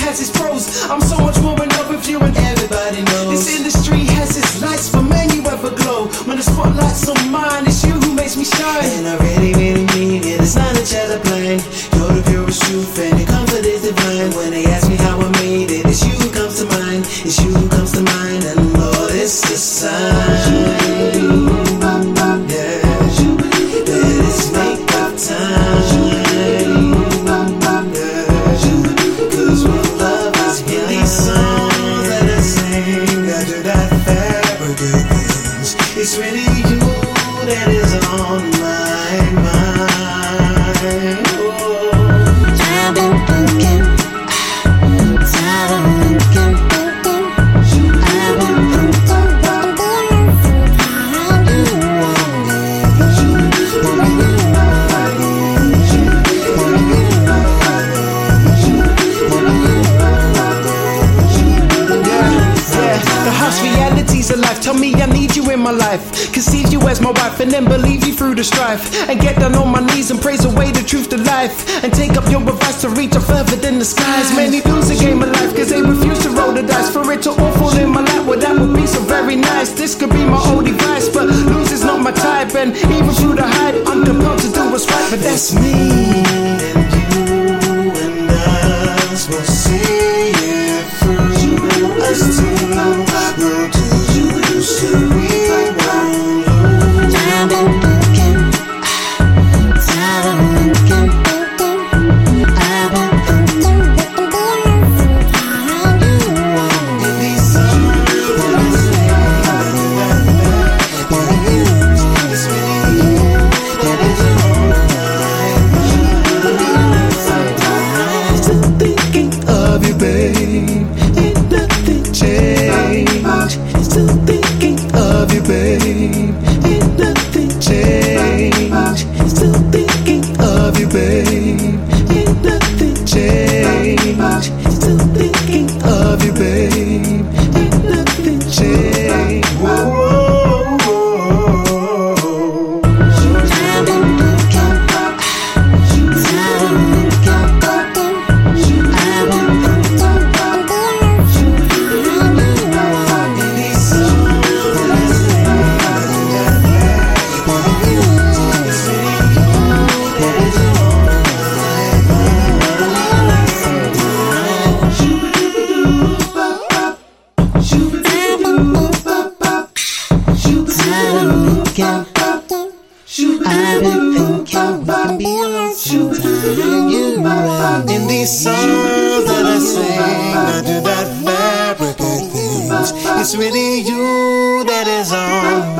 has its pros. I'm so much more in love with you, and everybody knows. This industry has its lights, for men. you ever glow. When the spotlight's on mine, it's you who makes me shine. And I really, really mean it. It's not a jelly plane. You're the purest truth, and the comfort is divine. When they ask me how I made it, it's you who comes to mind. It's you who comes to mind, and Lord, it's a sign. It's really you that is on my mind. Me I need you in my life. Conceive you as my wife and then believe you through the strife. And get down on my knees and praise away the truth to life. And take up your advice to reach up further than the skies. Many lose the game of life cause they refuse to roll the dice. For it to all fall in my lap, well, that would be so very nice. This could be my old device, but lose is not my type. And even through the hype, I'm compelled to do what's right, but that's me. I've babe. I've been thinking we can be sometime. You and In these songs that I sing, I do that fabric of things. It's really you that is on